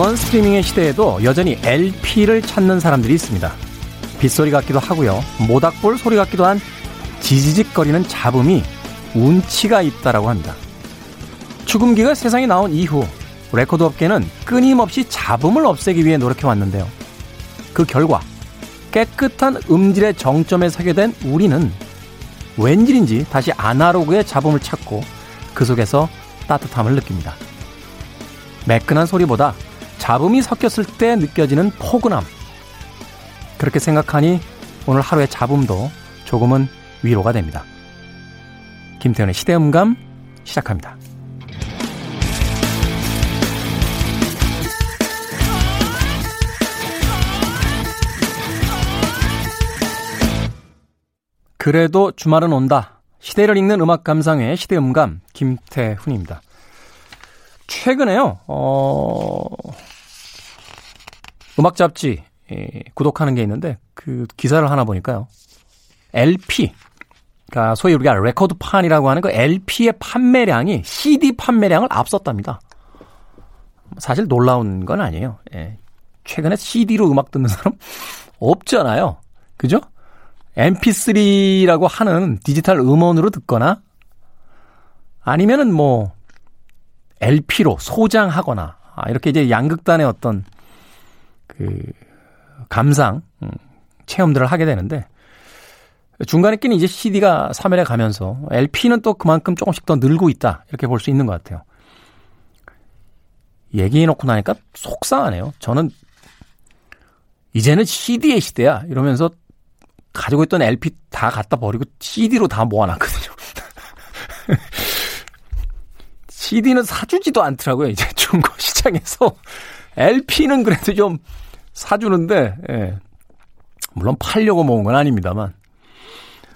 음원 스트리밍의 시대에도 여전히 LP를 찾는 사람들이 있습니다. 빗소리 같기도 하고요. 모닥불 소리 같기도 한 지지직거리는 잡음이 운치가 있다라고 합니다. 축음기가 세상에 나온 이후 레코드 업계는 끊임없이 잡음을 없애기 위해 노력해 왔는데요. 그 결과 깨끗한 음질의 정점에 서게 된 우리는 웬일인지 다시 아날로그의 잡음을 찾고 그 속에서 따뜻함을 느낍니다. 매끈한 소리보다 잡음이 섞였을 때 느껴지는 포근함. 그렇게 생각하니 오늘 하루의 잡음도 조금은 위로가 됩니다. 김태현의 시대음감 시작합니다. 그래도 주말은 온다. 시대를 읽는 음악 감상회 시대음감 김태훈입니다. 최근에요, 어, 음악 잡지 예, 구독하는 게 있는데 그 기사를 하나 보니까요. LP, 그러니까 소위 우리가 레코드판이라고 하는 그 LP의 판매량이 CD 판매량을 앞섰답니다. 사실 놀라운 건 아니에요. 예. 최근에 CD로 음악 듣는 사람 없잖아요. 그죠? MP3라고 하는 디지털 음원으로 듣거나 아니면은 뭐 LP로 소장하거나 아, 이렇게 이제 양극단의 어떤 그 감상 음, 체험들을 하게 되는데 중간에 끼는 이제 CD가 사멸해 가면서 LP는 또 그만큼 조금씩 더 늘고 있다 이렇게 볼 수 있는 것 같아요. 얘기해 놓고 나니까 속상하네요. 저는 이제는 CD의 시대야 이러면서 가지고 있던 LP 다 갖다 버리고 CD로 다 모아놨거든요. CD는 사주지도 않더라고요. 이제 중고 시장에서 LP는 그래도 좀 사주는데 예. 물론 팔려고 모은 건 아닙니다만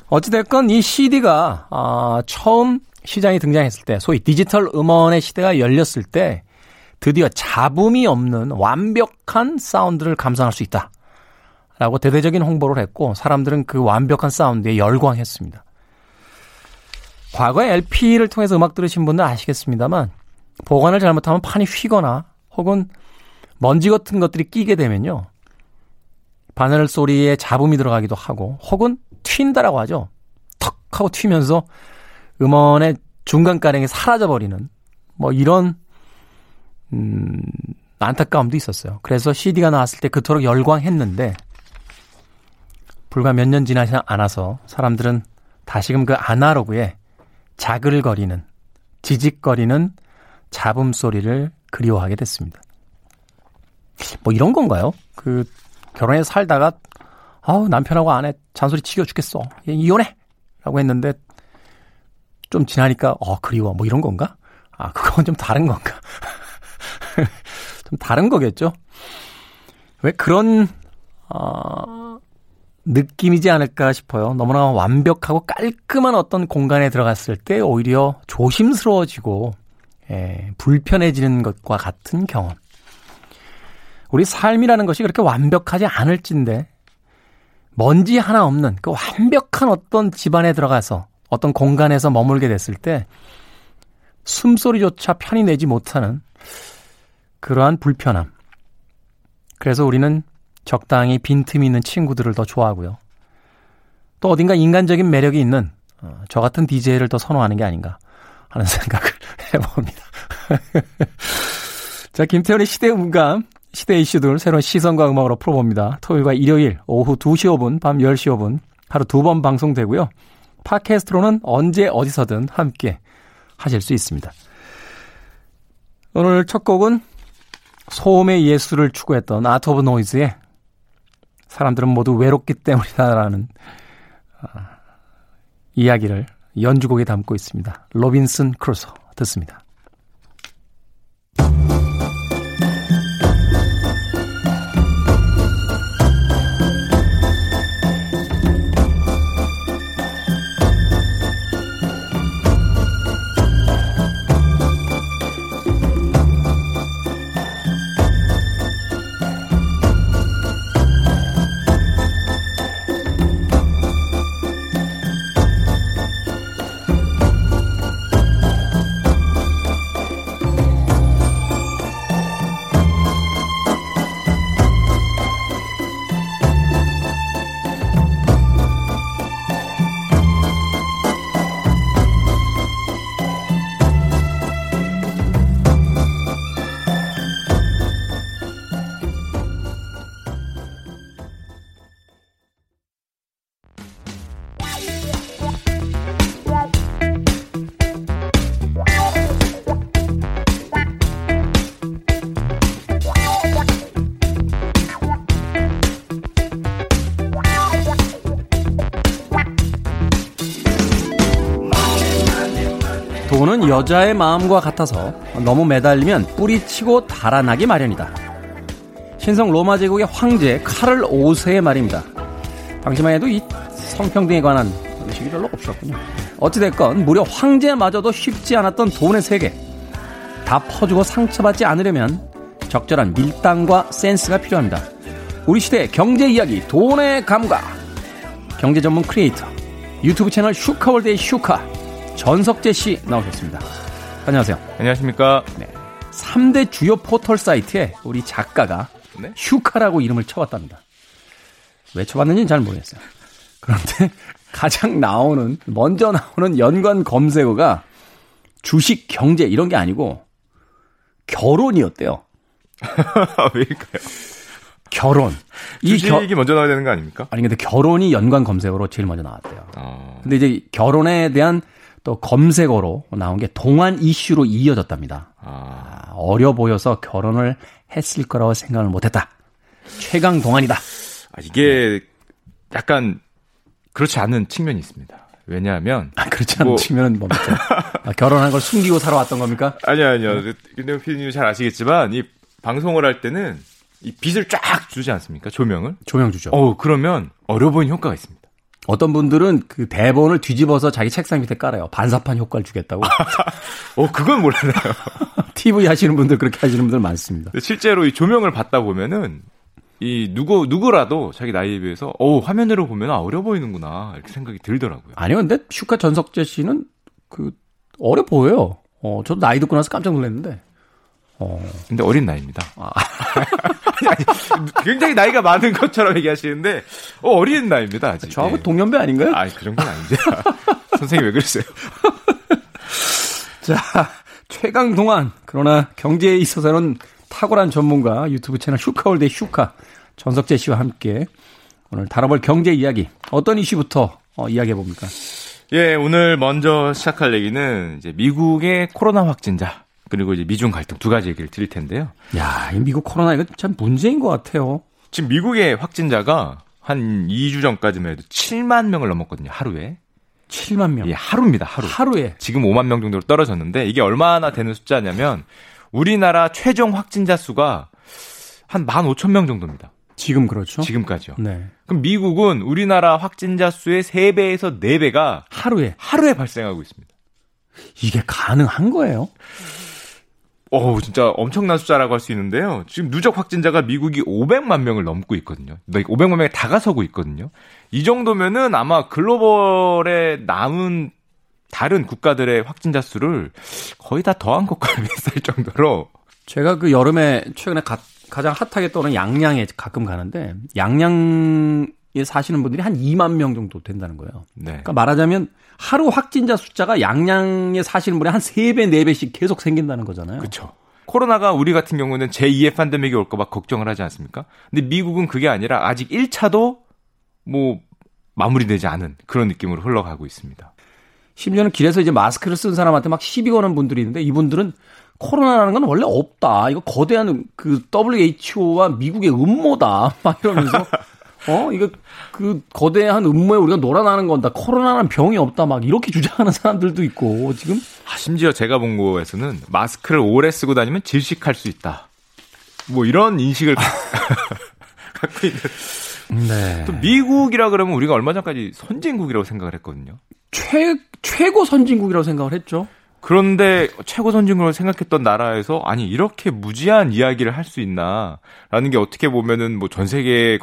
어찌됐건 이 CD가 아, 처음 시장에 등장했을 때 소위 디지털 음원의 시대가 열렸을 때 드디어 잡음이 없는 완벽한 사운드를 감상할 수 있다. 라고 대대적인 홍보를 했고 사람들은 그 완벽한 사운드에 열광했습니다. 과거에 LP를 통해서 음악 들으신 분들 아시겠습니다만 보관을 잘못하면 판이 휘거나 혹은 먼지 같은 것들이 끼게 되면요. 바늘 소리에 잡음이 들어가기도 하고 혹은 튄다라고 하죠. 턱 하고 튀면서 음원의 중간가량이 사라져버리는 뭐 이런 음, 안타까움도 있었어요. 그래서 CD가 나왔을 때 그토록 열광했는데 불과 몇 년 지나지 않아서 사람들은 다시금 그 아날로그에 자글거리는 지직거리는 잡음 소리를 그리워하게 됐습니다. 뭐 이런 건가요? 그 결혼해서 살다가 아우 남편하고 아내 잔소리 치겨 죽겠어. 이혼해. 라고 했는데 좀 지나니까 어 그리워. 뭐 이런 건가? 아 그건 좀 다른 건가? 좀 다른 거겠죠? 왜 그런 어 느낌이지 않을까 싶어요. 너무나 완벽하고 깔끔한 어떤 공간에 들어갔을 때 오히려 조심스러워지고 예, 불편해지는 것과 같은 경험. 우리 삶이라는 것이 그렇게 완벽하지 않을진데 먼지 하나 없는 그 완벽한 어떤 집안에 들어가서 어떤 공간에서 머물게 됐을 때 숨소리조차 편히 내지 못하는 그러한 불편함. 그래서 우리는 적당히 빈틈이 있는 친구들을 더 좋아하고요. 또 어딘가 인간적인 매력이 있는 어, 저 같은 DJ를 더 선호하는 게 아닌가 하는 생각을 해봅니다. 자, 김태훈의 시대 음감, 시대 이슈들 새로운 시선과 음악으로 풀어봅니다. 토요일과 일요일 오후 2시 5분, 밤 10시 5분 하루 두 번 방송되고요. 팟캐스트로는 언제 어디서든 함께 하실 수 있습니다. 오늘 첫 곡은 소음의 예술을 추구했던 Art of Noise의 사람들은 모두 외롭기 때문이다라는 아, 이야기를 연주곡에 담고 있습니다. 로빈슨 크루소 듣습니다. 여자의 마음과 같아서 너무 매달리면 뿌리치고 달아나기 마련이다. 신성 로마 제국의 황제 카를 5세의 말입니다. 당시만 해도 이 성평등에 관한 의식이 별로 없었군요. 어찌됐건 무려 황제마저도 쉽지 않았던 돈의 세계. 다 퍼주고 상처받지 않으려면 적절한 밀당과 센스가 필요합니다. 우리 시대 경제 이야기 돈의 감각. 경제 전문 크리에이터 유튜브 채널 슈카월드의 슈카 전석재 씨 나오셨습니다. 안녕하세요. 안녕하십니까. 네. 3대 주요 포털 사이트에 우리 작가가 네? 슈카라고 이름을 쳐봤답니다. 왜 쳐봤는지는 잘 모르겠어요. 그런데 가장 나오는, 먼저 나오는 연관 검색어가 주식, 경제 이런 게 아니고 결혼이었대요. 왜일까요? 결혼. 이 주식이 겨... 먼저 나와야 되는 거 아닙니까? 아니 근데 결혼이 연관 검색어로 제일 먼저 나왔대요. 아... 근데 이제 결혼에 대한 또 검색어로 나온 게 동안 이슈로 이어졌답니다. 아... 어려 보여서 결혼을 했을 거라고 생각을 못했다. 최강 동안이다. 아, 이게 약간 그렇지 않은 측면이 있습니다. 왜냐하면 아, 그렇지 않은 뭐... 측면은 뭡니까? 아, 결혼한 걸 숨기고 살아왔던 겁니까? 아니요, 아니요. 윤영 PD님 잘 아시겠지만 이 방송을 할 때는 이 빛을 쫙 주지 않습니까? 조명을? 조명 주죠. 어, 그러면 어려 보이는 효과가 있습니다. 어떤 분들은 그 대본을 뒤집어서 자기 책상 밑에 깔아요. 반사판 효과를 주겠다고. 어, 그건 몰라요. TV 하시는 분들 그렇게 하시는 분들 많습니다. 실제로 이 조명을 받다 보면은 이 누구 누구라도 자기 나이에 비해서 어 화면으로 보면 아, 어려 보이는구나 이렇게 생각이 들더라고요. 아니요, 근데 슈카 전석재 씨는 그 어려 보여요. 어 저도 나이 듣고 나서 깜짝 놀랐는데. 어. 근데 어린 나이입니다. 아. 아니, 아니, 굉장히 나이가 많은 것처럼 얘기하시는데, 어, 어린 나이입니다, 아직. 저하고 네. 동년배 아닌가요? 아, 그 정도는 아니죠. 선생님 왜 그러세요? 자, 최강 동안. 그러나 경제에 있어서는 탁월한 전문가 유튜브 채널 슈카월드의 슈카 전석재 씨와 함께 오늘 다뤄볼 경제 이야기 어떤 이슈부터 어, 이야기해 봅니까? 예, 오늘 먼저 시작할 얘기는 이제 미국의 코로나 확진자 그리고 이제 미중 갈등 두 가지 얘기를 드릴 텐데요. 야, 이 미국 코로나 이거 참 문제인 것 같아요. 지금 미국의 확진자가 한 2주 전까지만 해도 7만 명을 넘었거든요, 하루에. 7만 명. 예, 하루입니다, 하루. 하루에. 지금 5만 명 정도로 떨어졌는데 이게 얼마나 되는 숫자냐면 우리나라 최종 확진자 수가 한 15,000명 정도입니다. 지금 그렇죠? 지금까지요. 네. 그럼 미국은 우리나라 확진자 수의 3배에서 4배가 하루에 하루에 발생하고 있습니다. 이게 가능한 거예요? 어 진짜 엄청난 숫자라고 할 수 있는데요. 지금 누적 확진자가 미국이 500만 명을 넘고 있거든요. 500만 명에 다가서고 있거든요. 이 정도면은 아마 글로벌에 남은 다른 국가들의 확진자 수를 거의 다 더한 것과 비슷할 정도로 제가 그 여름에 최근에 가, 가장 핫하게 떠오른 양양에 가끔 가는데 양양에 사시는 분들이 한 2만 명 정도 된다는 거예요. 네. 그러니까 말하자면 하루 확진자 숫자가 양양에 사시는 분이 한 3배, 4배씩 계속 생긴다는 거잖아요. 그렇죠. 코로나가 우리 같은 경우는 제2의 팬데믹이 올까 봐 걱정을 하지 않습니까? 근데 미국은 그게 아니라 아직 1차도 뭐 마무리되지 않은 그런 느낌으로 흘러가고 있습니다. 심지어는 길에서 이제 마스크를 쓴 사람한테 막 시비 거는 분들이 있는데 이분들은 코로나라는 건 원래 없다. 이거 거대한 그 WHO와 미국의 음모다. 막 이러면서 어, 이거 그 거대한 음모에 우리가 놀아나는 건다. 코로나는 병이 없다. 막 이렇게 주장하는 사람들도 있고 지금 아, 심지어 제가 본 거에서는 마스크를 오래 쓰고 다니면 질식할 수 있다. 뭐 이런 인식을 갖고 있는. 네. 또 미국이라 그러면 우리가 얼마 전까지 선진국이라고 생각을 했거든요. 최 최고 선진국이라고 생각을 했죠. 그런데 최고 선진국으로 생각했던 나라에서 아니 이렇게 무지한 이야기를 할 수 있나라는 게 어떻게 보면은 뭐 전 세계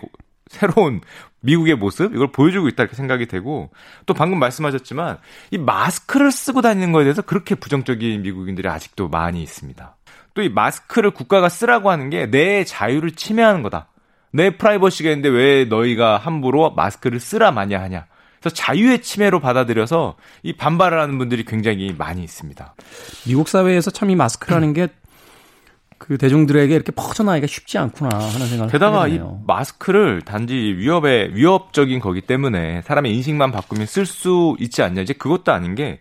새로운 미국의 모습 이걸 보여주고 있다 이렇게 생각이 되고 또 방금 말씀하셨지만 이 마스크를 쓰고 다니는 거에 대해서 그렇게 부정적인 미국인들이 아직도 많이 있습니다. 또 이 마스크를 국가가 쓰라고 하는 게 내 자유를 침해하는 거다. 내 프라이버시가 있는데 왜 너희가 함부로 마스크를 쓰라 마냐 하냐. 그래서 자유의 침해로 받아들여서 이 반발을 하는 분들이 굉장히 많이 있습니다. 미국 사회에서 참 이 마스크라는 게 그 대중들에게 이렇게 퍼져나가기가 쉽지 않구나 하는 생각을 게다가 이 마스크를 단지 위협에 위협적인 거기 때문에 사람의 인식만 바꾸면 쓸 수 있지 않냐 이제 그것도 아닌 게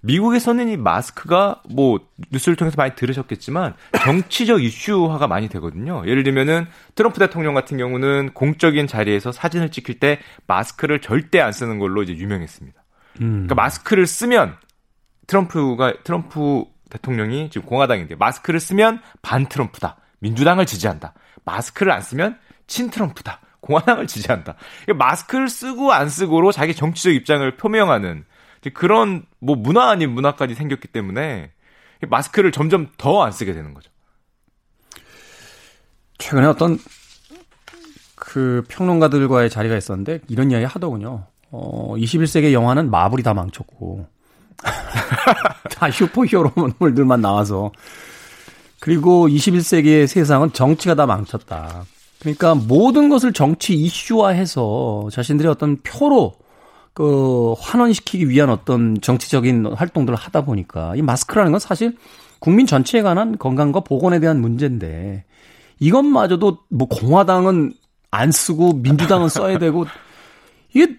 미국에서는 이 마스크가 뭐 뉴스를 통해서 많이 들으셨겠지만 정치적 이슈화가 많이 되거든요. 예를 들면은 트럼프 대통령 같은 경우는 공적인 자리에서 사진을 찍힐 때 마스크를 절대 안 쓰는 걸로 이제 유명했습니다. 음. 그러니까 마스크를 쓰면 트럼프가 트럼프 대통령이 지금 공화당인데 마스크를 쓰면 반 트럼프다. 민주당을 지지한다. 마스크를 안 쓰면 친 트럼프다. 공화당을 지지한다. 마스크를 쓰고 안 쓰고로 자기 정치적 입장을 표명하는 그런 뭐 문화 아닌 문화까지 생겼기 때문에 마스크를 점점 더 안 쓰게 되는 거죠. 최근에 어떤 그 평론가들과의 자리가 있었는데 이런 이야기 하더군요. 어, 21세기 영화는 마블이 다 망쳤고 다 슈퍼 히어로물들만 나와서 그리고 21세기의 세상은 정치가 다 망쳤다. 그러니까 모든 것을 정치 이슈화해서 자신들의 어떤 표로 그 환원시키기 위한 어떤 정치적인 활동들을 하다 보니까 이 마스크라는 건 사실 국민 전체에 관한 건강과 보건에 대한 문제인데 이것마저도 뭐 공화당은 안 쓰고 민주당은 써야 되고 이게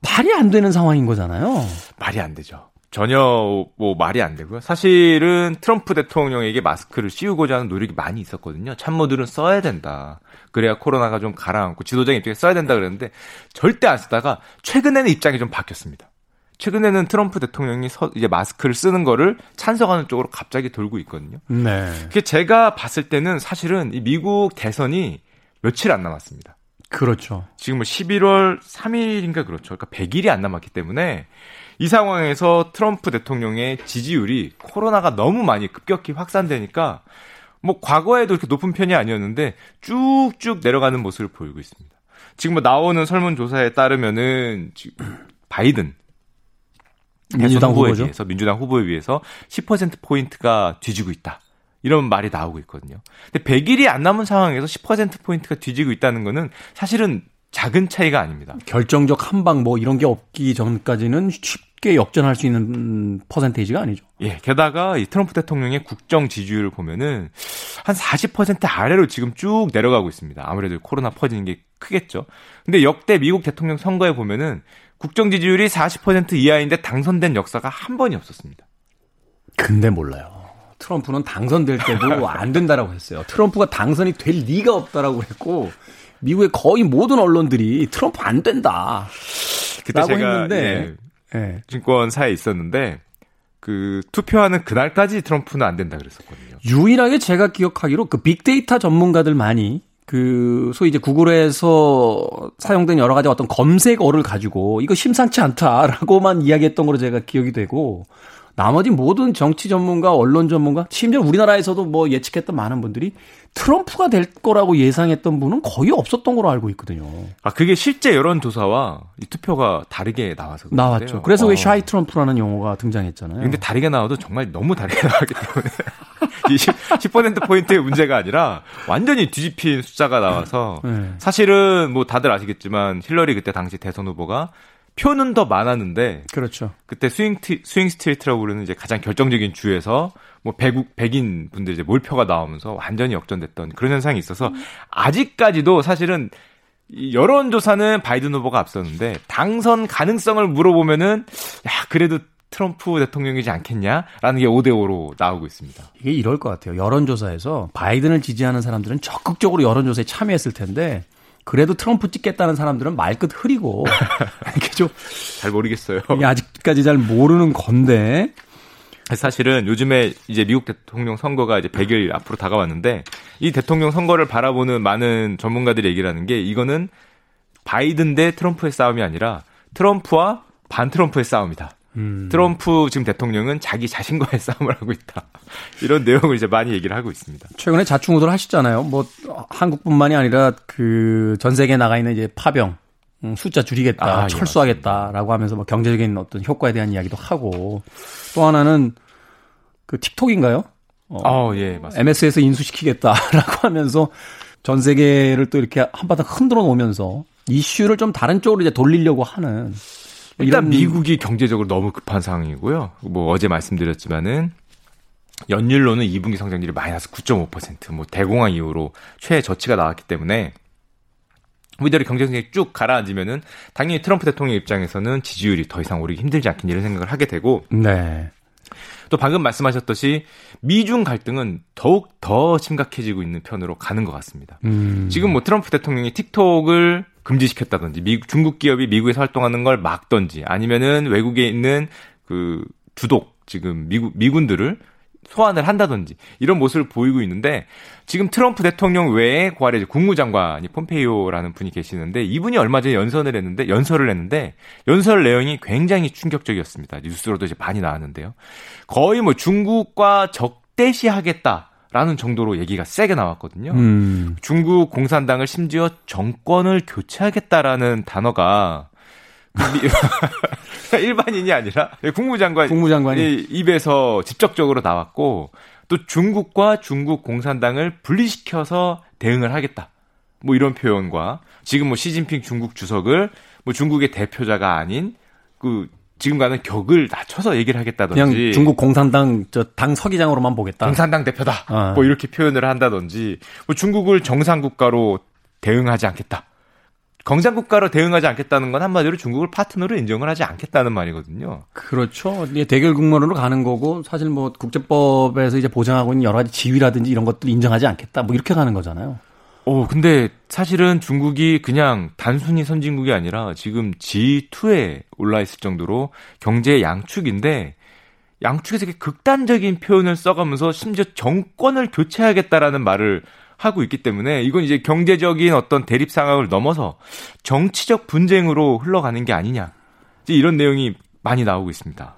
말이 안 되는 상황인 거잖아요. 말이 안 되죠. 전혀 뭐 말이 안 되고요. 사실은 트럼프 대통령에게 마스크를 씌우고자 하는 노력이 많이 있었거든요. 참모들은 써야 된다. 그래야 코로나가 좀 가라앉고 지도자의 입장에 써야 된다 그랬는데 절대 안 쓰다가 최근에는 입장이 좀 바뀌었습니다. 최근에는 트럼프 대통령이 서, 이제 마스크를 쓰는 거를 찬성하는 쪽으로 갑자기 돌고 있거든요. 네. 그 제가 봤을 때는 사실은 이 미국 대선이 며칠 안 남았습니다. 그렇죠. 지금 뭐 11월 3일인가 그렇죠. 그러니까 100일이 안 남았기 때문에 이 상황에서 트럼프 대통령의 지지율이 코로나가 너무 많이 급격히 확산되니까 뭐 과거에도 이렇게 높은 편이 아니었는데 쭉쭉 내려가는 모습을 보이고 있습니다. 지금 뭐 나오는 설문조사에 따르면은 지금 바이든 민주당 후보에 후보죠? 비해서 민주당 후보에 비해서 10% 포인트가 뒤지고 있다. 이런 말이 나오고 있거든요. 근데 100일이 안 남은 상황에서 10% 포인트가 뒤지고 있다는 거는 사실은 작은 차이가 아닙니다. 결정적 한방 뭐 이런 게 없기 전까지는 쉽게 역전할 수 있는 퍼센테이지가 아니죠. 예. 게다가 이 트럼프 대통령의 국정 지지율을 보면은 한 40% 아래로 지금 쭉 내려가고 있습니다. 아무래도 코로나 퍼지는 게 크겠죠. 근데 역대 미국 대통령 선거에 보면은 국정 지지율이 40% 이하인데 당선된 역사가 한 번이 없었습니다. 근데 몰라요. 트럼프는 당선될 때도 안 된다라고 했어요. 트럼프가 당선이 될 리가 없다라고 했고 미국의 거의 모든 언론들이 트럼프 안 된다. 그때 제가 했는데, 예, 예. 증권사에 있었는데 그 투표하는 그날까지 트럼프는 안 된다 그랬었거든요. 유일하게 제가 기억하기로 그 빅데이터 전문가들 많이 그 소위 이제 구글에서 사용된 여러 가지 어떤 검색어를 가지고 이거 심상치 않다라고만 이야기했던 걸로 제가 기억이 되고 나머지 모든 정치 전문가, 언론 전문가, 심지어 우리나라에서도 뭐 예측했던 많은 분들이 트럼프가 될 거라고 예상했던 분은 거의 없었던 걸로 알고 있거든요. 아, 그게 실제 여론조사와 이 투표가 다르게 나와서. 나왔죠. 그래서 어. 왜 샤이 트럼프라는 용어가 등장했잖아요. 근데 다르게 나와도 정말 너무 다르게 나왔기 때문에. 20, 10%포인트의 문제가 아니라 완전히 뒤집힌 숫자가 나와서 네. 사실은 뭐 다들 아시겠지만 힐러리 그때 당시 대선 후보가 표는 더 많았는데 그렇죠. 그때 swing t, swing state라고 부르는 이제 가장 결정적인 주에서 뭐 백국 백인 분들 이제 몰표가 나오면서 완전히 역전됐던 그런 현상이 있어서 아직까지도 사실은 이 여론 조사는 바이든 후보가 앞섰는데 당선 가능성을 물어보면은 야 그래도 트럼프 대통령이지 않겠냐라는 게 5대 5로 나오고 있습니다. 이게 이럴 것 같아요. 여론조사에서 바이든을 지지하는 사람들은 적극적으로 여론조사에 참여했을 텐데 그래도 트럼프 찍겠다는 사람들은 말끝 흐리고 이렇게 좀 잘 모르겠어요. 이게 아직까지 잘 모르는 건데 사실은 요즘에 이제 미국 대통령 선거가 이제 100일 앞으로 다가왔는데 이 대통령 선거를 바라보는 많은 전문가들이 얘기를 하는 게 이거는 바이든 대 트럼프의 싸움이 아니라 트럼프와 반 트럼프의 싸움이다. 음. 트럼프 지금 대통령은 자기 자신과의 싸움을 하고 있다. 이런 내용을 이제 많이 얘기를 하고 있습니다. 최근에 자충우돌 하시잖아요. 뭐 한국뿐만이 아니라 그 전 세계에 나가 있는 이제 파병 음, 숫자 줄이겠다, 아, 예, 철수하겠다라고 하면서 뭐 경제적인 어떤 효과에 대한 이야기도 하고 또 하나는 그 틱톡인가요? 어, 어 예, 맞습니다. MS에서 인수시키겠다라고 하면서 전 세계를 또 이렇게 한바탕 흔들어 놓으면서 이슈를 좀 다른 쪽으로 이제 돌리려고 하는 일단 미국이 경제적으로 너무 급한 상황이고요. 뭐 어제 말씀드렸지만은 연율로는 2분기 성장률이 마이너스 9.5%뭐 대공황 이후로 최저치가 나왔기 때문에 우리들의 경제성이 쭉 가라앉으면은 당연히 트럼프 대통령 입장에서는 지지율이 더 이상 오르기 힘들지 않겠니 이런 생각을 하게 되고 네. 또 방금 말씀하셨듯이 미중 갈등은 더욱 더 심각해지고 있는 편으로 가는 것 같습니다. 음. 지금 뭐 트럼프 대통령이 틱톡을 금지시켰다든지 미국 중국 기업이 미국에서 활동하는 걸 막던지 아니면은 외국에 있는 그 주독 지금 미국 미군들을 소환을 한다든지 이런 모습을 보이고 있는데 지금 트럼프 대통령 외에 그 아래 국무장관이 폼페이오라는 분이 계시는데 이분이 얼마 전에 연설을 했는데 연설을 했는데 연설 내용이 굉장히 충격적이었습니다. 뉴스로도 이제 많이 나왔는데요. 거의 뭐 중국과 적대시하겠다. 라는 정도로 얘기가 세게 나왔거든요. 음. 중국 공산당을 심지어 정권을 교체하겠다라는 단어가 일반인이 아니라 국무장관 국무장관이 입에서 직접적으로 나왔고 또 중국과 중국 공산당을 분리시켜서 대응을 하겠다. 뭐 이런 표현과 지금 뭐 시진핑 중국 주석을 뭐 중국의 대표자가 아닌 그 지금과는 격을 낮춰서 얘기를 하겠다든지 그냥 중국 공산당 저 당 서기장으로만 보겠다. 공산당 대표다. 아. 뭐 이렇게 표현을 한다든지 뭐 중국을 정상 국가로 대응하지 않겠다. 경상국가로 대응하지 않겠다는 건 한마디로 중국을 파트너로 인정을 하지 않겠다는 말이거든요. 그렇죠. 이게 대결 국면으로 가는 거고 사실 뭐 국제법에서 이제 보장하고 있는 여러 가지 지위라든지 이런 것들 인정하지 않겠다. 뭐 이렇게 가는 거잖아요. 어, 근데 사실은 중국이 그냥 단순히 선진국이 아니라 지금 G2에 올라 있을 정도로 경제 양축인데 양축에서 이렇게 극단적인 표현을 써가면서 심지어 정권을 교체하겠다라는 말을 하고 있기 때문에 이건 이제 경제적인 어떤 대립 상황을 넘어서 정치적 분쟁으로 흘러가는 게 아니냐. 이런 내용이 많이 나오고 있습니다.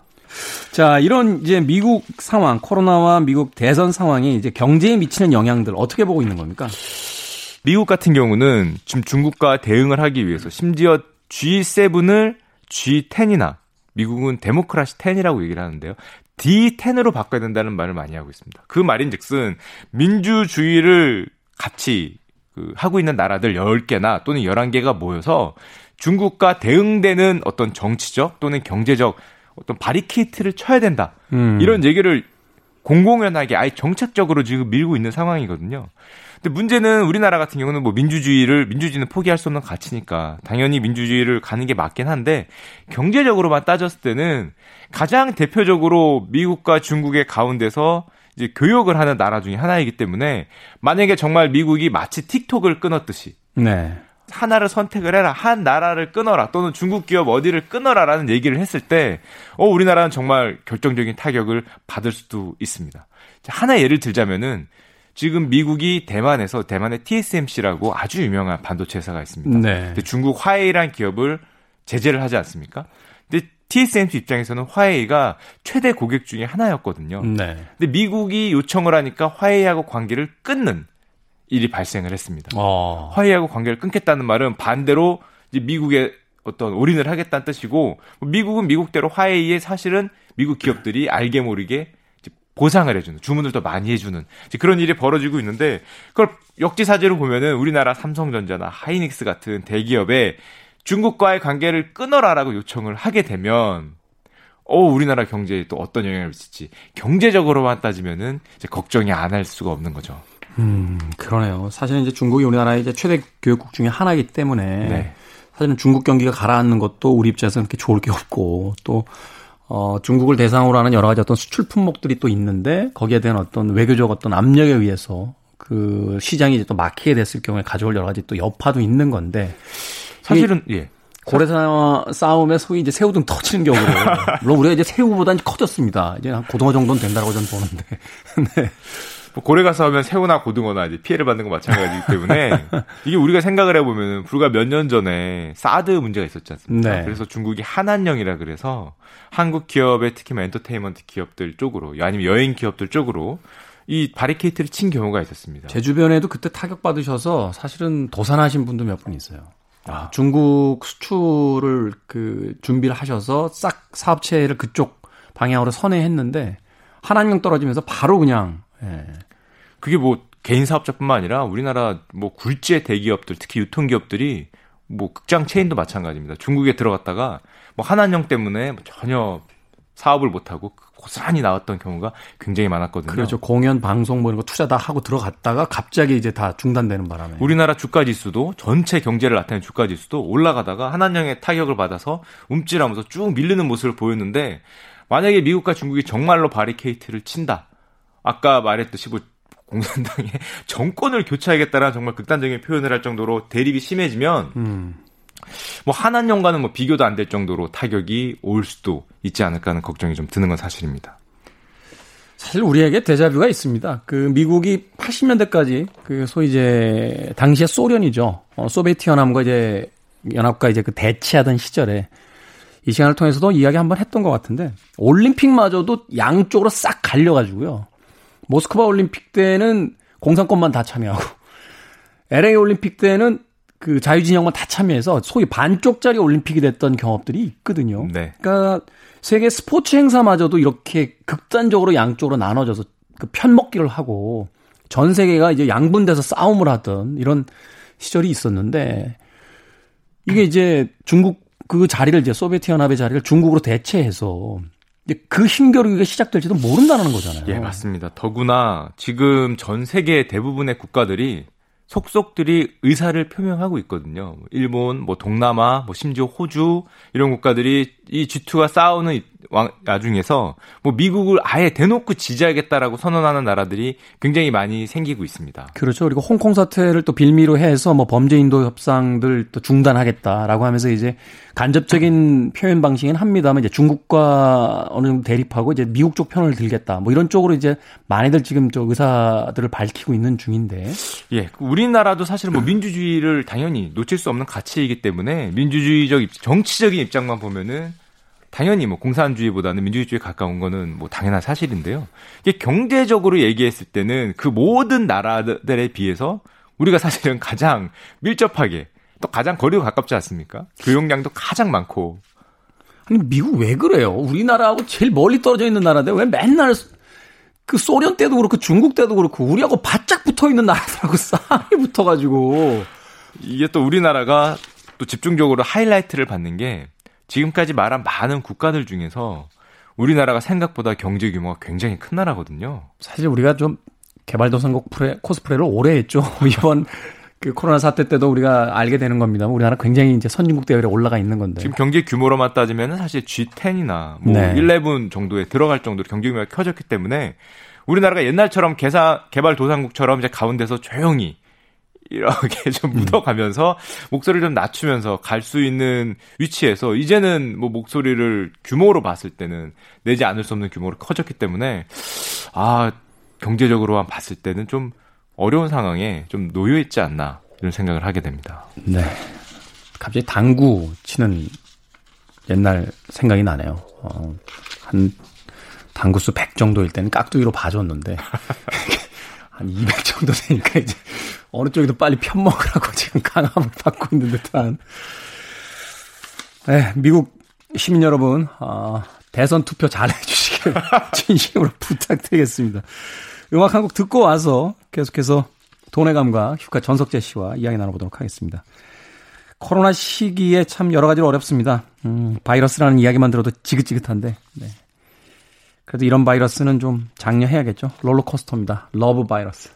자, 이런 이제 미국 상황, 코로나와 미국 대선 상황이 이제 경제에 미치는 영향들 어떻게 보고 있는 겁니까? 미국 같은 경우는 지금 중국과 대응을 하기 위해서 심지어 G7을 G10이나 미국은 데모크라시 10이라고 얘기를 하는데요. D10으로 바꿔야 된다는 말을 많이 하고 있습니다. 그 말인 즉슨 민주주의를 같이 그 하고 있는 나라들 10개나 또는 11개가 모여서 중국과 대응되는 어떤 정치적 또는 경제적 어떤 바리케이트를 쳐야 된다. 음. 이런 얘기를 공공연하게 아예 정책적으로 지금 밀고 있는 상황이거든요. 근데 문제는 우리나라 같은 경우는 뭐 민주주의를 민주주의는 포기할 수 없는 가치니까 당연히 민주주의를 가는 게 맞긴 한데 경제적으로만 따졌을 때는 가장 대표적으로 미국과 중국의 가운데서 이제 교역을 하는 나라 중에 하나이기 때문에 만약에 정말 미국이 마치 틱톡을 끊었듯이 네. 하나를 선택을 해라. 한 나라를 끊어라. 또는 중국 기업 어디를 끊어라라는 얘기를 했을 때, 어, 우리나라는 정말 결정적인 타격을 받을 수도 있습니다. 하나 예를 들자면은, 지금 미국이 대만에서 대만의 TSMC라고 아주 유명한 반도체 회사가 있습니다. 네. 근데 중국 화웨이란 기업을 제재를 하지 않습니까? 근데 TSMC 입장에서는 화웨이가 최대 고객 중에 하나였거든요. 네. 근데 미국이 요청을 하니까 화웨이하고 관계를 끊는 일이 발생을 했습니다. 어. 화웨이하고 관계를 끊겠다는 말은 반대로 이제 미국의 어떤 올인을 하겠다는 뜻이고 미국은 미국대로 화웨이에 사실은 미국 기업들이 알게 모르게 보상을 해주는 주문을 더 많이 해주는 그런 일이 벌어지고 있는데 그걸 역지사지로 보면은 우리나라 삼성전자나 하이닉스 같은 대기업에 중국과의 관계를 끊어라라고 요청을 하게 되면 어 우리나라 경제에 또 어떤 영향을 미칠지 경제적으로만 따지면은 이제 걱정이 안 할 수가 없는 거죠. 음 그러네요. 사실은 이제 중국이 우리나라의 이제 최대 교육국 중에 하나이기 때문에 네. 사실은 중국 경기가 가라앉는 것도 우리 입장에서는 그렇게 좋을 게 없고 또 어, 중국을 대상으로 하는 여러 가지 어떤 수출 품목들이 또 있는데 거기에 대한 어떤 외교적 어떤 압력에 의해서 그 시장이 이제 또 막히게 됐을 경우에 가져올 여러 가지 또 여파도 있는 건데 사실은 예. 고래사 싸움에 소위 이제 새우등 터치는 경우로 물론 우리가 이제 새우보다 는 커졌습니다. 이제 한 고등어 정도는 된다고 저는 보는데. 네. 뭐 고래가 싸우면 새우나 고등어나 이제 피해를 받는 건 마찬가지이기 때문에 이게 우리가 생각을 해보면 불과 몇 년 전에 사드 문제가 있었지 않습니까? 네. 그래서 중국이 한한령이라 그래서 한국 기업의 특히 뭐 엔터테인먼트 기업들 쪽으로 아니면 여행 기업들 쪽으로 이 바리케이트를 친 경우가 있었습니다. 제 주변에도 그때 타격 받으셔서 사실은 도산하신 분도 몇 분 있어요. 아. 중국 수출을 그 준비를 하셔서 싹 사업체를 그쪽 방향으로 선회했는데 한한령 떨어지면서 바로 그냥 예. 그게 뭐 개인 사업자뿐만 아니라 우리나라 뭐 굴지의 대기업들 특히 유통기업들이 뭐 극장 체인도 마찬가지입니다. 중국에 들어갔다가 뭐 한한령 때문에 뭐 전혀 사업을 못하고 고스란히 나왔던 경우가 굉장히 많았거든요. 그렇죠. 공연, 방송 뭐 이런 거 투자 다 하고 들어갔다가 갑자기 이제 다 중단되는 바람에. 우리나라 주가 지수도 전체 경제를 나타내는 주가 지수도 올라가다가 한한령의 타격을 받아서 움찔하면서 쭉 밀리는 모습을 보였는데 만약에 미국과 중국이 정말로 바리케이트를 친다. 아까 말했듯이 뭐 공산당의 정권을 교체하겠다라는 정말 극단적인 표현을 할 정도로 대립이 심해지면 음. 뭐 한한령과는 뭐 비교도 안 될 정도로 타격이 올 수도 있지 않을까 하는 걱정이 좀 드는 건 사실입니다. 사실 우리에게 데자뷰가 있습니다. 그 미국이 80년대까지 그 소위 이제 당시에 소련이죠. 어, 소비에트 연합과 이제 연합과 이제 그 대치하던 시절에 이 시간을 통해서도 이야기 한번 했던 것 같은데 올림픽마저도 양쪽으로 싹 갈려가지고요. 모스크바 올림픽 때는 공산권만 다 참여하고 LA 올림픽 때는 그 자유진영만 다 참여해서 소위 반쪽짜리 올림픽이 됐던 경험들이 있거든요. 네. 그러니까 세계 스포츠 행사마저도 이렇게 극단적으로 양쪽으로 나눠져서 그 편먹기를 하고 전 세계가 이제 양분돼서 싸움을 하던 이런 시절이 있었는데 이게 이제 중국 그 자리를 이제 소비에트 연합의 자리를 중국으로 대체해서 그 힘겨루기가 시작될지도 모른다는 거잖아요. 예, 맞습니다. 더구나 지금 전 세계 대부분의 국가들이 속속들이 의사를 표명하고 있거든요. 뭐 일본, 뭐 동남아, 뭐 심지어 호주 이런 국가들이 이 G2가 싸우는 와중에서 뭐 미국을 아예 대놓고 지지하겠다라고 선언하는 나라들이 굉장히 많이 생기고 있습니다. 그렇죠. 그리고 홍콩 사태를 또 빌미로 해서 뭐 범죄 인도 협상들 또 중단하겠다라고 하면서 이제 간접적인 표현 방식은 합니다만 이제 중국과 어느 정도 대립하고 이제 미국 쪽 편을 들겠다. 뭐 이런 쪽으로 이제 많이들 지금 저 의사들을 밝히고 있는 중인데. 예. 우리나라도 사실 뭐 민주주의를 당연히 놓칠 수 없는 가치이기 때문에 민주주의적 정치적인 입장만 보면은 당연히 뭐 공산주의보다는 민주주의 에 가까운 거는 뭐 당연한 사실인데요. 이게 경제적으로 얘기했을 때는 그 모든 나라들에 비해서 우리가 사실은 가장 밀접하게 또 가장 거리가 가깝지 않습니까? 교역량도 가장 많고. 아니 미국 왜 그래요? 우리나라하고 제일 멀리 떨어져 있는 나라인데 왜 맨날 그 소련 때도 그렇고 중국 때도 그렇고 우리하고 바짝 붙어 있는 나라들하고 싸움이 붙어가지고 이게 또 우리나라가 또 집중적으로 하이라이트를 받는 게 지금까지 말한 많은 국가들 중에서 우리나라가 생각보다 경제 규모가 굉장히 큰 나라거든요. 사실 우리가 좀 개발도상국 프레, 코스프레를 오래 했죠. 이번 그 코로나 사태 때도 우리가 알게 되는 겁니다. 우리나라 굉장히 이제 선진국 대열에 올라가 있는 건데. 지금 경제 규모로만 따지면 사실 G10이나 뭐 네. 11 정도에 들어갈 정도로 경제 규모가 커졌기 때문에 우리나라가 옛날처럼 개사, 개발도상국처럼 이제 가운데서 조용히 이렇게 좀 음. 묻어가면서 목소리를 좀 낮추면서 갈 수 있는 위치에서 이제는 뭐 목소리를 규모로 봤을 때는 내지 않을 수 없는 규모로 커졌기 때문에 아 경제적으로만 봤을 때는 좀 어려운 상황에 좀 놓여 있지 않나 이런 생각을 하게 됩니다. 네. 갑자기 당구 치는 옛날 생각이 나네요. 어, 한 당구수 100 정도일 때는 깍두기로 봐줬는데 한 200 정도 되니까 이제 어느 쪽이더 빨리 편먹으라고 지금 강함을 받고 있는 듯한. 네, 미국 시민 여러분, 어, 대선 투표 잘 해주시길 진심으로 부탁드리겠습니다. 음악 한 곡 듣고 와서 계속해서 돈의 감각 슈카 전석재 씨와 이야기 나눠보도록 하겠습니다. 코로나 시기에 참 여러 가지로 어렵습니다. 음, 바이러스라는 이야기만 들어도 지긋지긋한데, 네. 그래도 이런 바이러스는 좀 장려해야겠죠. 롤러코스터입니다. Love Virus.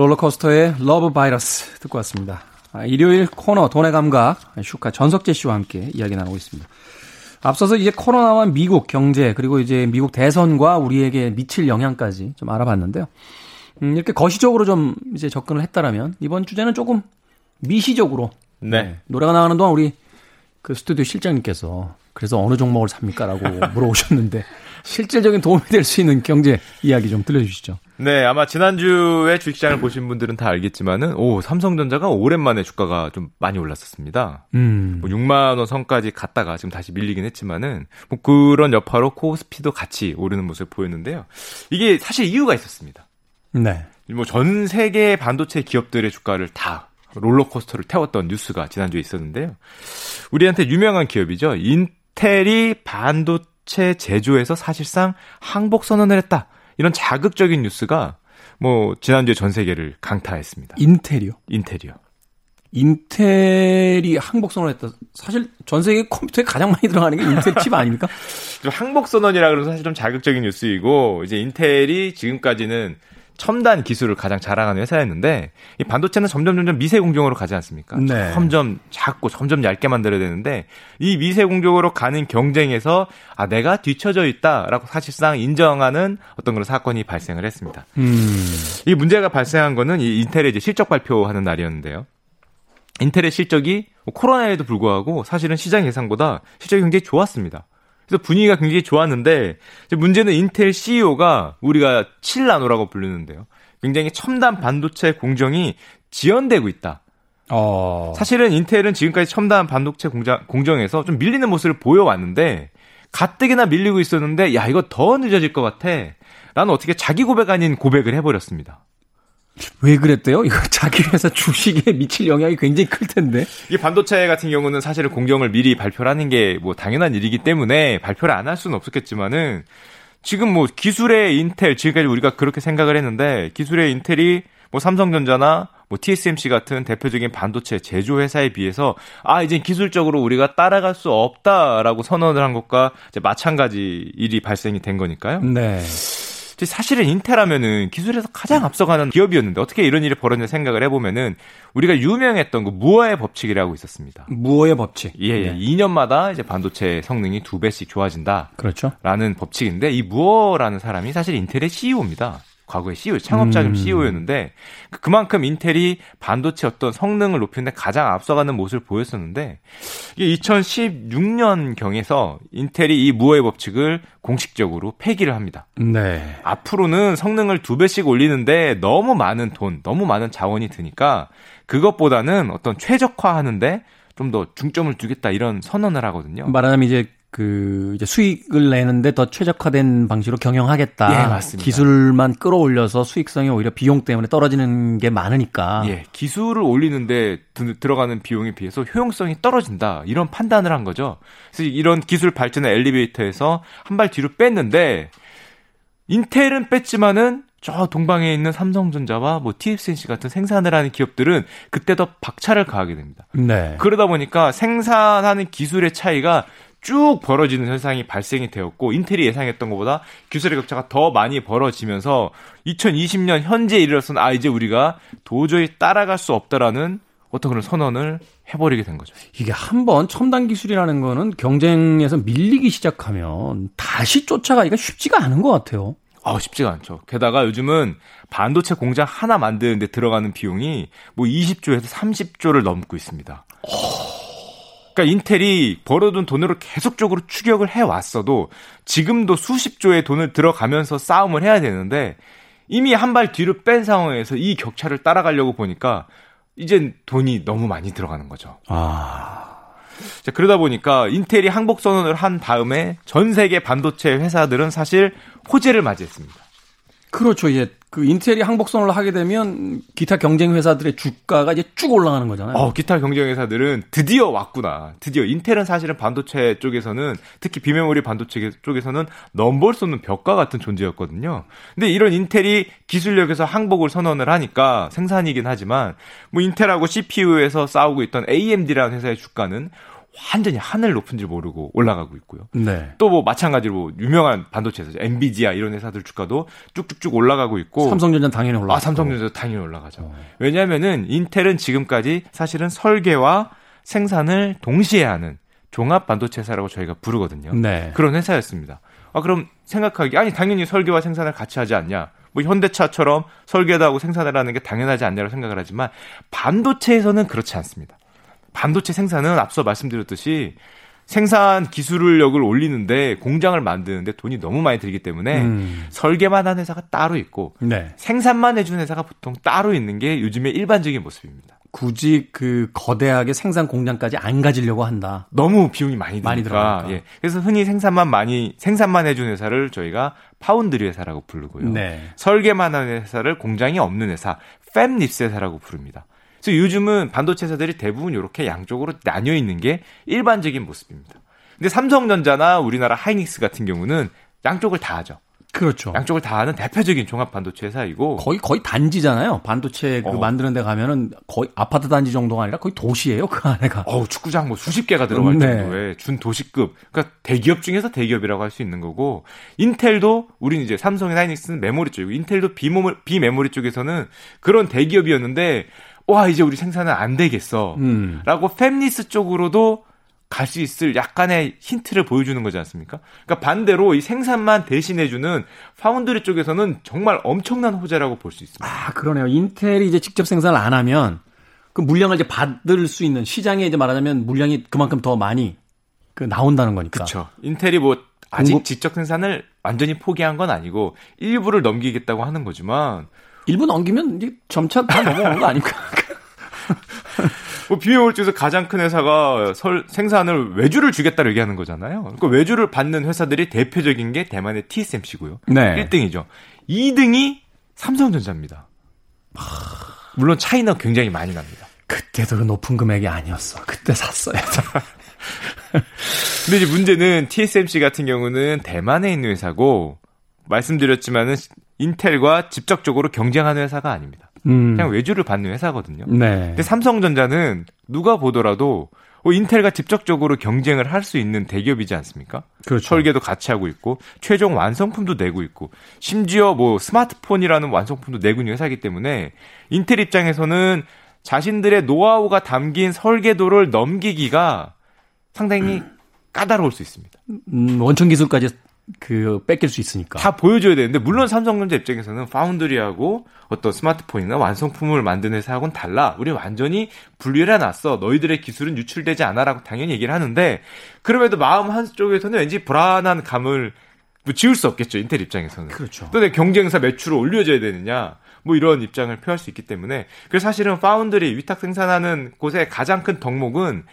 롤러코스터의 Love Virus 듣고 왔습니다. 아, 일요일 코너 돈의 감각 슈카 전석재 씨와 함께 이야기 나누고 있습니다. 앞서서 이제 코로나와 미국 경제 그리고 이제 미국 대선과 우리에게 미칠 영향까지 좀 알아봤는데요. 음, 이렇게 거시적으로 좀 이제 접근을 했다라면 이번 주제는 조금 미시적으로 네. 네. 노래가 나가는 동안 우리 그 스튜디오 실장님께서 그래서 어느 종목을 삽니까라고 물어오셨는데 실질적인 도움이 될 수 있는 경제 이야기 좀 들려주시죠. 네, 아마 지난주에 주식시장을 보신 분들은 다 알겠지만은, 오, 삼성전자가 오랜만에 주가가 좀 많이 올랐었습니다. 음. 뭐 6만 원 선까지 갔다가 지금 다시 밀리긴 했지만은, 뭐 그런 여파로 코스피도 같이 오르는 모습을 보였는데요. 이게 사실 이유가 있었습니다. 네. 뭐 전 세계 반도체 기업들의 주가를 다 롤러코스터를 태웠던 뉴스가 지난주에 있었는데요. 우리한테 유명한 기업이죠. 인텔이 반도체 제조에서 사실상 항복 선언을 했다. 이런 자극적인 뉴스가 뭐 지난주에 전 세계를 강타했습니다. 인텔이요? 인텔이요. 인텔이 항복 선언을 했다. 사실 전 세계 컴퓨터에 가장 많이 들어가는 게 인텔 칩 아닙니까? 좀 항복 선언이라 그래서 사실 좀 자극적인 뉴스이고 이제 인텔이 지금까지는 첨단 기술을 가장 자랑하는 회사였는데 이 반도체는 점점 점점 미세 공정으로 가지 않습니까? 네. 점점 작고 점점 얇게 만들어야 되는데 이 미세 공정으로 가는 경쟁에서 아 내가 뒤처져 있다라고 사실상 인정하는 어떤 그런 사건이 발생을 했습니다. 음. 이 문제가 발생한 거는 이 인텔의 이제 실적 발표하는 날이었는데요. 인텔의 실적이 코로나에도 불구하고 사실은 시장 예상보다 실적이 굉장히 좋았습니다. 그래서 분위기가 굉장히 좋았는데 문제는 인텔 CEO가 우리가 7나노라고 부르는데요. 굉장히 첨단 반도체 공정이 지연되고 있다. 어. 사실은 인텔은 지금까지 첨단 반도체 공장, 공정에서 좀 밀리는 모습을 보여왔는데 가뜩이나 밀리고 있었는데 야 이거 더 늦어질 것 같아. 라는 어떻게 자기 고백 아닌 고백을 해버렸습니다. 왜 그랬대요? 이거 자기 회사 주식에 미칠 영향이 굉장히 클 텐데. 이 반도체 같은 경우는 사실은 공정을 미리 발표를 하는 게 뭐 당연한 일이기 때문에 발표를 안 할 수는 없었겠지만은 지금 뭐 기술의 인텔 지금까지 우리가 그렇게 생각을 했는데 기술의 인텔이 뭐 삼성전자나 뭐 TSMC 같은 대표적인 반도체 제조 회사에 비해서 아 이제 기술적으로 우리가 따라갈 수 없다라고 선언을 한 것과 마찬가지 일이 발생이 된 거니까요. 네. 사실은 인텔하면은 기술에서 가장 앞서가는 기업이었는데 어떻게 이런 일이 벌어졌냐 생각을 해보면은 우리가 유명했던 그 무어의 법칙이라고 있었습니다. 무어의 법칙. 예, 예. 네. 2년마다 이제 반도체 성능이 두 배씩 좋아진다. 그렇죠. 라는 법칙인데 이 무어라는 사람이 사실 인텔의 CEO입니다. 과거에 CEO, 창업자금 음. CEO였는데 그만큼 인텔이 반도체 어떤 성능을 높이는데 가장 앞서가는 모습을 보였었는데 이게 2016년 경에서 인텔이 이 무어의 법칙을 공식적으로 폐기를 합니다. 네. 앞으로는 성능을 두 배씩 올리는데 너무 많은 돈, 너무 많은 자원이 드니까 그것보다는 어떤 최적화하는데 좀 더 중점을 두겠다 이런 선언을 하거든요. 말하자면 이제 그 이제 수익을 내는데 더 최적화된 방식으로 경영하겠다. 예, 맞습니다. 기술만 끌어올려서 수익성이 오히려 비용 때문에 떨어지는 게 많으니까. 예, 기술을 올리는데 들어가는 비용에 비해서 효용성이 떨어진다. 이런 판단을 한 거죠. 그래서 이런 기술 발전의 엘리베이터에서 한 발 뒤로 뺐는데 인텔은 뺐지만은 저 동방에 있는 삼성전자와 뭐 TSMC 같은 생산을 하는 기업들은 그때 더 박차를 가하게 됩니다. 네. 그러다 보니까 생산하는 기술의 차이가 쭉 벌어지는 현상이 발생이 되었고 인텔이 예상했던 것보다 기술의 격차가 더 많이 벌어지면서 2020년 현재 이르러서는 아 이제 우리가 도저히 따라갈 수 없다라는 어떤 그런 선언을 해버리게 된 거죠. 이게 한번 첨단 기술이라는 거는 경쟁에서 밀리기 시작하면 다시 쫓아가기가 쉽지가 않은 것 같아요. 아, 쉽지가 않죠. 게다가 요즘은 반도체 공장 하나 만드는데 들어가는 비용이 뭐 20조에서 30조를 넘고 있습니다. 그러니까 인텔이 벌어둔 돈으로 계속적으로 추격을 해왔어도 지금도 수십 조의 돈을 들어가면서 싸움을 해야 되는데 이미 한 발 뒤로 뺀 상황에서 이 격차를 따라가려고 보니까 이젠 돈이 너무 많이 들어가는 거죠. 아. 자, 그러다 보니까 인텔이 항복 선언을 한 다음에 전 세계 반도체 회사들은 사실 호재를 맞이했습니다. 그렇죠. 이제 그 인텔이 항복선을 하게 되면 기타 경쟁 회사들의 주가가 이제 쭉 올라가는 거잖아요. 어, 기타 경쟁 회사들은 드디어 왔구나. 드디어 인텔은 사실은 반도체 쪽에서는 특히 비메모리 반도체 쪽에서는 넘볼 수 없는 벽과 같은 존재였거든요. 근데 이런 인텔이 기술력에서 항복을 선언을 하니까 생산이긴 하지만 뭐 인텔하고 CPU에서 싸우고 있던 AMD라는 회사의 주가는 완전히 하늘 높은 줄 모르고 올라가고 있고요. 네. 또 뭐 마찬가지로 유명한 반도체 회사, 엔비디아 이런 회사들 주가도 쭉쭉쭉 올라가고 있고. 삼성전자는 당연히 올라가. 아, 삼성전자도 당연히 올라가죠. 어. 왜냐하면은 인텔은 지금까지 사실은 설계와 생산을 동시에 하는 종합 반도체 회사라고 저희가 부르거든요. 네. 그런 회사였습니다. 아, 그럼 생각하기 아니 당연히 설계와 생산을 같이 하지 않냐? 뭐 현대차처럼 설계도 하고 생산을 하는 게 당연하지 않냐고 생각을 하지만 반도체에서는 그렇지 않습니다. 반도체 생산은 앞서 말씀드렸듯이 생산 기술력을 올리는데 공장을 만드는데 돈이 너무 많이 들기 때문에 음. 설계만 하는 회사가 따로 있고 네. 생산만 해주는 회사가 보통 따로 있는 게 요즘의 일반적인 모습입니다. 굳이 그 거대하게 생산 공장까지 안 가지려고 한다. 너무 비용이 많이. 많이 들어가. 예. 그래서 흔히 생산만 많이 생산만 해주는 회사를 저희가 파운드리 회사라고 부르고요. 네. 설계만 하는 회사를 공장이 없는 회사, 팹립스 회사라고 부릅니다. 그래서 요즘은 반도체 회사들이 대부분 이렇게 양쪽으로 나뉘어 있는 게 일반적인 모습입니다. 근데 삼성전자나 우리나라 하이닉스 같은 경우는 양쪽을 다 하죠. 그렇죠. 양쪽을 다 하는 대표적인 종합 반도체 회사이고 거의 거의 단지잖아요. 반도체 그 어. 만드는 데 가면은 거의 아파트 단지 정도가 아니라 거의 도시예요. 그 안에가. 어우 축구장 뭐 수십 개가 들어갈 네. 정도의 준 도시급 그러니까 대기업 중에서 대기업이라고 할 수 있는 거고 인텔도 우리는 이제 삼성이나 하이닉스는 메모리 쪽이고 인텔도 비메모리, 비메모리 쪽에서는 그런 대기업이었는데 와 이제 우리 생산은 안 되겠어 음. 라고 팹리스 쪽으로도 갈 수 있을 약간의 힌트를 보여주는 거지 않습니까? 그러니까 반대로 이 생산만 대신해주는 파운드리 쪽에서는 정말 엄청난 호재라고 볼 수 있습니다. 아, 그러네요. 인텔이 이제 직접 생산을 안 하면 그 물량을 이제 받을 수 있는 시장에 이제 말하자면 물량이 그만큼 더 많이 그 나온다는 거니까. 그렇죠. 인텔이 뭐 아직 공급- 직접 생산을 완전히 포기한 건 아니고 일부를 넘기겠다고 하는 거지만 일부 넘기면 이제 점차 다 넘어오는 거 아닙니까? 뭐 쪽에서 가장 큰 회사가 설, 생산을 외주를 주겠다고 얘기하는 거잖아요. 그러니까 외주를 받는 회사들이 대표적인 게 대만의 TSMC고요. 네. 1등이죠. 2등이 삼성전자입니다. 물론 차이는 굉장히 많이 납니다. 그때도 그 높은 금액이 아니었어. 그때 샀어야 돼. 근데 이제 문제는 TSMC 같은 경우는 대만에 있는 회사고 말씀드렸지만은 인텔과 직접적으로 경쟁하는 회사가 아닙니다. 음. 그냥 외주를 받는 회사거든요. 네. 근데 삼성전자는 누가 보더라도 어, 인텔과 직접적으로 경쟁을 할 수 있는 대기업이지 않습니까? 그렇죠. 설계도 같이 하고 있고 최종 완성품도 내고 있고 심지어 뭐 스마트폰이라는 완성품도 내고 있는 회사이기 때문에 인텔 입장에서는 자신들의 노하우가 담긴 설계도를 넘기기가 상당히 까다로울 수 있습니다. 음, 원천 기술까지 그 뺏길 수 있으니까. 다 보여줘야 되는데 물론 삼성전자 입장에서는 파운드리하고 어떤 스마트폰이나 완성품을 만드는 회사하고는 달라. 우리 완전히 분리를 해놨어. 너희들의 기술은 유출되지 않아라고 당연히 얘기를 하는데 그럼에도 마음 한쪽에서는 왠지 불안한 감을 뭐 지울 수 없겠죠. 인텔 입장에서는. 그렇죠. 또 내 경쟁사 매출을 올려줘야 되느냐. 뭐 이런 입장을 표할 수 있기 때문에 그래서 사실은 파운드리 위탁 생산하는 곳의 가장 큰 덕목은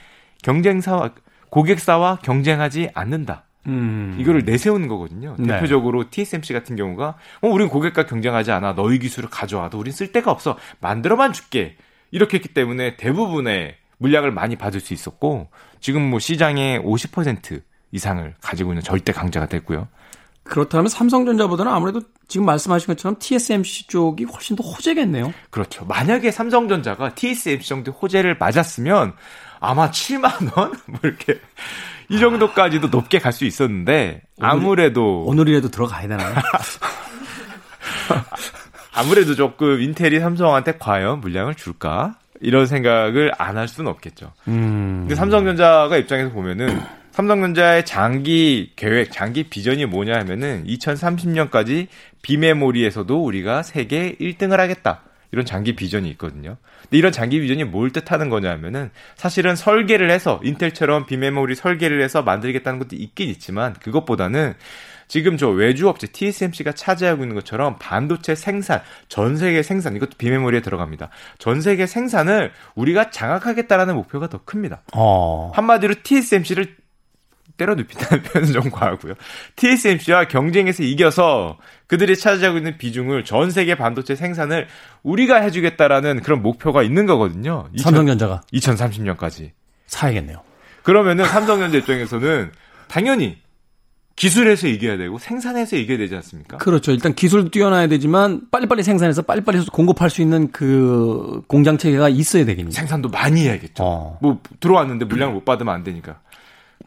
경쟁사와 고객사와 경쟁하지 않는다. 음. 이거를 내세우는 거거든요. 네. 대표적으로 TSMC 같은 경우가 어 우린 고객과 경쟁하지 않아. 너희 기술을 가져와도 우린 쓸 데가 없어. 만들어만 줄게. 이렇게 했기 때문에 대부분의 물량을 많이 받을 수 있었고 지금 뭐 시장의 50% 이상을 가지고 있는 절대 강자가 됐고요. 그렇다면 삼성전자보다는 아무래도 지금 말씀하신 것처럼 TSMC 쪽이 훨씬 더 호재겠네요. 그렇죠. 만약에 삼성전자가 TSMC 정도 호재를 맞았으면 아마 7만 원? 뭐 이렇게 이 정도까지도 높게 갈 수 있었는데 아무래도 오늘 이라도 들어가야 되나요? 아무래도 조금 인텔이 삼성한테 과연 물량을 줄까? 이런 생각을 안 할 수는 없겠죠. 음. 근데 삼성전자가 입장에서 보면은 삼성전자의 장기 계획, 장기 비전이 뭐냐 하면은 2030년까지 비메모리에서도 우리가 세계 1등을 하겠다. 이런 장기 비전이 있거든요. 근데 이런 장기 비전이 뭘 뜻하는 거냐 하면은 사실은 설계를 해서 인텔처럼 비메모리 설계를 해서 만들겠다는 것도 있긴 있지만 그것보다는 지금 저 외주 업체 TSMC가 차지하고 있는 것처럼 반도체 생산, 전 세계 생산, 이것도 비메모리에 들어갑니다. 전 세계 생산을 우리가 장악하겠다라는 목표가 더 큽니다. 어. 한마디로 TSMC를 때려 눕힌다는 표현은 좀 과하고요. TSMC와 경쟁에서 이겨서 그들이 차지하고 있는 비중을 전 세계 반도체 생산을 우리가 해주겠다라는 그런 목표가 있는 거거든요. 삼성전자가 2030년까지. 사야겠네요. 그러면은 삼성전자 입장에서는 당연히 기술에서 이겨야 되고 생산에서 이겨야 되지 않습니까? 그렇죠. 일단 기술도 뛰어나야 되지만 빨리빨리 생산해서 빨리빨리 공급할 수 있는 그 공장 체계가 있어야 되겠네요. 생산도 많이 해야겠죠. 어. 뭐 들어왔는데 물량을 못 받으면 안 되니까.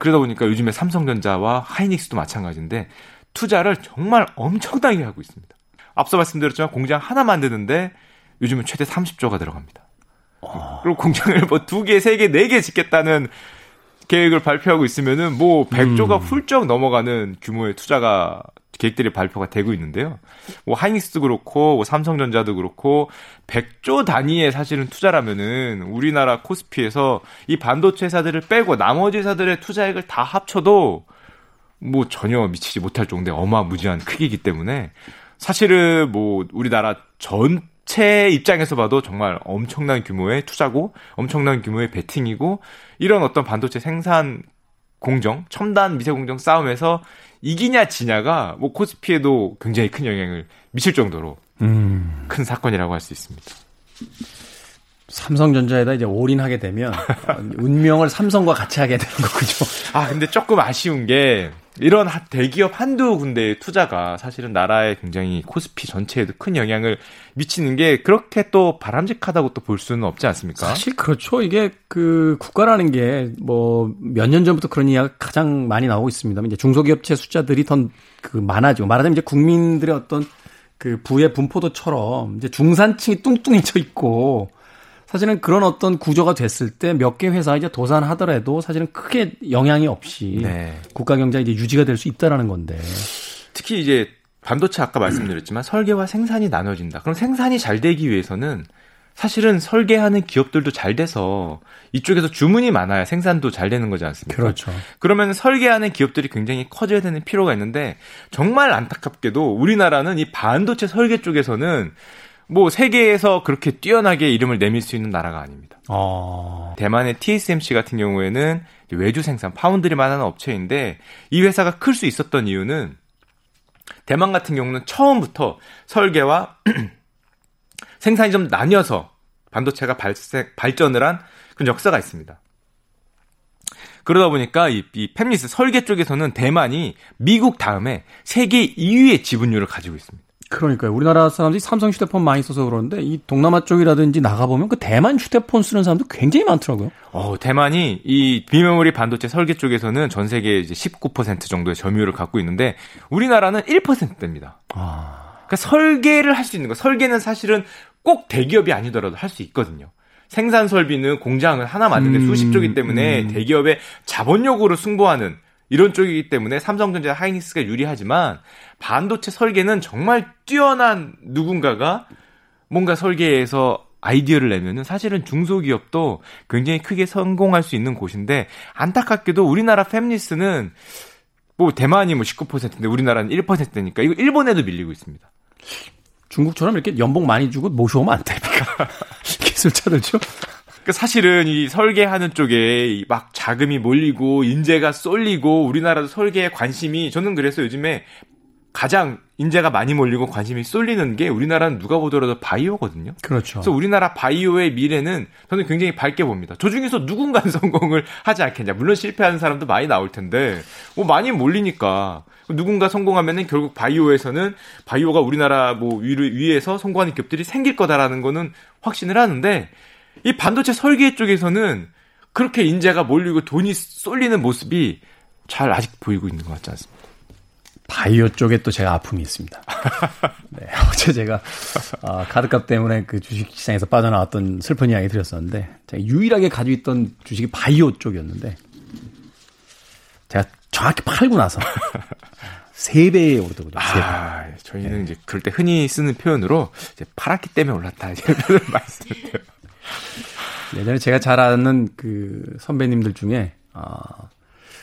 그러다 보니까 요즘에 삼성전자와 하이닉스도 마찬가지인데 투자를 정말 엄청나게 하고 있습니다. 앞서 말씀드렸지만 공장 하나 만드는데 요즘은 최대 30조가 들어갑니다. 그리고 공장을 뭐 두 개, 세 개, 네 개 짓겠다는 계획을 발표하고 있으면은 뭐 100조가 훌쩍 넘어가는 규모의 투자가 계획들이 발표가 되고 있는데요. 뭐 하이닉스도 그렇고 뭐 삼성전자도 그렇고 100조 단위의 사실은 투자라면은 우리나라 코스피에서 이 반도체 회사들을 빼고 나머지 회사들의 투자액을 다 합쳐도 뭐 전혀 미치지 못할 정도의 어마무지한 크기이기 때문에 사실은 뭐 우리나라 전체 입장에서 봐도 정말 엄청난 규모의 투자고 엄청난 규모의 베팅이고 이런 어떤 반도체 생산 공정, 첨단 미세 공정 싸움에서 이기냐 지냐가 뭐 코스피에도 굉장히 큰 영향을 미칠 정도로 음. 큰 사건이라고 할 수 있습니다. 삼성전자에다 이제 올인하게 되면 운명을 삼성과 같이 하게 되는 거죠. 아 근데 조금 아쉬운 게 이런 대기업 한두 군데의 투자가 사실은 나라에 굉장히 코스피 전체에도 큰 영향을 미치는 게 그렇게 또 바람직하다고 또 볼 수는 없지 않습니까? 사실 그렇죠. 이게 그 국가라는 게 뭐 몇 년 전부터 그런 이야기가 가장 많이 나오고 있습니다. 이제 중소기업체 숫자들이 더 그 많아지고 말하자면 이제 국민들의 어떤 그 부의 분포도처럼 이제 중산층이 뚱뚱해져 있고 사실은 그런 어떤 구조가 됐을 때 몇 개 회사 이제 도산하더라도 사실은 크게 영향이 없이 네. 국가 경제가 이제 유지가 될 수 있다라는 건데. 특히 이제 반도체 아까 말씀드렸지만 설계와 생산이 나눠진다. 그럼 생산이 잘 되기 위해서는 사실은 설계하는 기업들도 잘 돼서 이쪽에서 주문이 많아야 생산도 잘 되는 거지 않습니까? 그렇죠. 그러면 설계하는 기업들이 굉장히 커져야 되는 필요가 있는데 정말 안타깝게도 우리나라는 이 반도체 설계 쪽에서는 뭐 세계에서 그렇게 뛰어나게 이름을 내밀 수 있는 나라가 아닙니다. 어... 대만의 TSMC 같은 경우에는 외주 생산 파운드리만 하는 업체인데 이 회사가 클 수 있었던 이유는 대만 같은 경우는 처음부터 설계와 생산이 좀 나뉘어서 반도체가 발생, 발전을 한 그런 역사가 있습니다. 그러다 보니까 이, 이 팹리스 설계 쪽에서는 대만이 미국 다음에 세계 2위의 지분율을 가지고 있습니다. 그러니까요. 우리나라 사람들이 삼성 휴대폰 많이 써서 그러는데 이 동남아 쪽이라든지 나가보면 그 대만 휴대폰 쓰는 사람도 굉장히 많더라고요. 어, 대만이 이 비메모리 반도체 설계 쪽에서는 전 세계 이제 19% 정도의 점유율을 갖고 있는데 우리나라는 1%대입니다. 아. 그러니까 설계를 할 수 있는 거. 설계는 사실은 꼭 대기업이 아니더라도 할 수 있거든요. 생산 설비는 공장을 하나 만드는데 음, 수십 조기 때문에 음. 대기업의 자본력으로 승부하는 이런 쪽이기 때문에 삼성전자 하이닉스가 유리하지만 반도체 설계는 정말 뛰어난 누군가가 뭔가 설계에서 아이디어를 내면은 사실은 중소기업도 굉장히 크게 성공할 수 있는 곳인데 안타깝게도 우리나라 팹리스는 뭐 대만이 뭐 19%인데 우리나라는 1%니까 이거 일본에도 밀리고 있습니다. 중국처럼 이렇게 연봉 많이 주고 모셔오면 안 됩니까? 기술자들죠. 그 사실은 이 설계하는 쪽에 막 자금이 몰리고 인재가 쏠리고 우리나라도 설계에 관심이 저는 그래서 요즘에 가장 인재가 많이 몰리고 관심이 쏠리는 게 우리나라는 누가 보더라도 바이오거든요. 그렇죠. 그래서 우리나라 바이오의 미래는 저는 굉장히 밝게 봅니다. 저 중에서 누군가는 성공을 하지 않겠냐. 물론 실패하는 사람도 많이 나올 텐데 뭐 많이 몰리니까 누군가 성공하면은 결국 바이오에서는 바이오가 우리나라 뭐 위를 위에서 성공하는 기업들이 생길 거다라는 거는 확신을 하는데 이 반도체 설계 쪽에서는 그렇게 인재가 몰리고 돈이 쏠리는 모습이 잘 아직 보이고 있는 것 같지 않습니다. 바이오 쪽에 또 제가 아픔이 있습니다. 네, 어제 제가 어, 카드값 때문에 그 주식시장에서 빠져나왔던 슬픈 이야기 드렸었는데 제가 유일하게 가지고 있던 주식이 바이오 쪽이었는데 제가 정확히 팔고 나서 3배에 오르더군요. 아, 저희는 네. 이제 그럴 때 흔히 쓰는 표현으로 이제 파랗기 때문에 올랐다 이런 말씀을 드려요. 예전에 제가 잘 아는 그 선배님들 중에 어,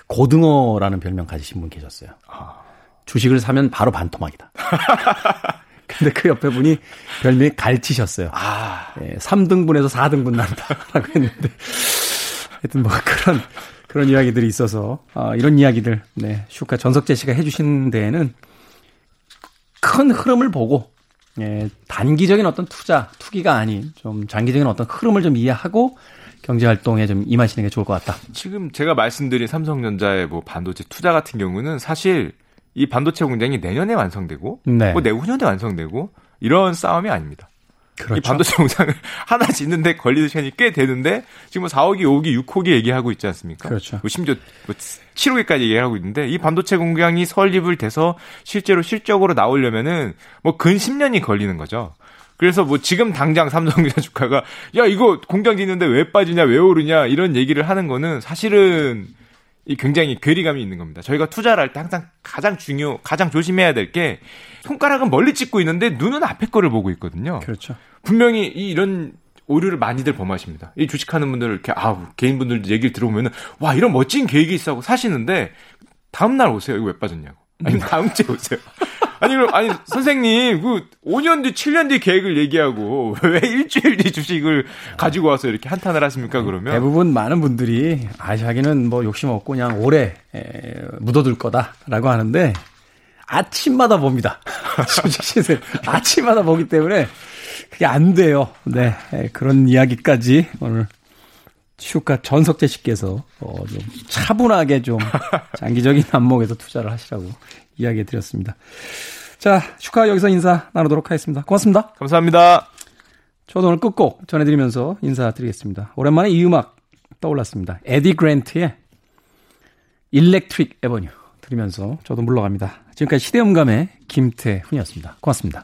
고등어라는 별명 가지신 분 계셨어요. 아. 주식을 사면 바로 반토막이다. 근데 그 옆에 분이 별명이 갈치셨어요. 아. 예, 3등분에서 4등분 난다라고 했는데 하여튼 뭐 그런 그런 이야기들이 있어서 어, 이런 이야기들 네 슈카 전석재 씨가 해주신 데에는 큰 흐름을 보고 예, 단기적인 어떤 투자, 투기가 아닌 좀 장기적인 어떤 흐름을 좀 이해하고 경제 활동에 좀 임하시는 게 좋을 것 같다. 지금 제가 말씀드린 삼성전자의 뭐 반도체 투자 같은 경우는 사실 이 반도체 공장이 내년에 완성되고 네. 뭐 내후년에 완성되고 이런 싸움이 아닙니다. 그렇죠. 이 반도체 공장을 하나 짓는데 걸리는 시간이 꽤 되는데 지금 뭐 4호기, 5호기, 6호기 얘기하고 있지 않습니까? 그렇죠. 뭐 심지어 뭐 7호기까지 얘기하고 있는데 이 반도체 공장이 설립을 돼서 실제로 실적으로 나오려면은 뭐 근 10년이 걸리는 거죠. 그래서 뭐 지금 당장 삼성전자 주가가 야 이거 공장 짓는데 왜 빠지냐 왜 오르냐 이런 얘기를 하는 거는 사실은 이 굉장히 괴리감이 있는 겁니다. 저희가 투자를 할 때 항상 가장 중요, 가장 조심해야 될 게 손가락은 멀리 찍고 있는데 눈은 앞에 거를 보고 있거든요. 그렇죠. 분명히 이 이런 오류를 많이들 범하십니다. 이 주식하는 분들 이렇게 아 개인분들 얘기를 들어보면은 와 이런 멋진 계획이 있어 하고 사시는데 다음 날 오세요. 이거 왜 빠졌냐고. 아니 다음 주에 오세요. 아니 그럼 아니 선생님 그 5년 뒤 7년 뒤 계획을 얘기하고 왜 일주일 뒤 주식을 가지고 와서 이렇게 한탄을 하십니까 그러면 대부분 많은 분들이 아 자기는 뭐 욕심 없고 그냥 오래 에, 묻어둘 거다라고 하는데 아침마다 봅니다 주식 시세 아침마다 보기 때문에 그게 안 돼요. 네. 예, 그런 이야기까지 오늘 슈카 전석재 씨께서 어, 좀 차분하게 좀 장기적인 안목에서 투자를 하시라고 이야기해 드렸습니다. 자, 슈카 여기서 인사 나누도록 하겠습니다. 고맙습니다. 감사합니다. 저도 오늘 끝곡 전해드리면서 인사드리겠습니다. 오랜만에 이 음악 떠올랐습니다. 에디 그랜트의 일렉트릭 에버뉴 들으면서 저도 물러갑니다. 지금까지 시대음감의 김태훈이었습니다. 고맙습니다.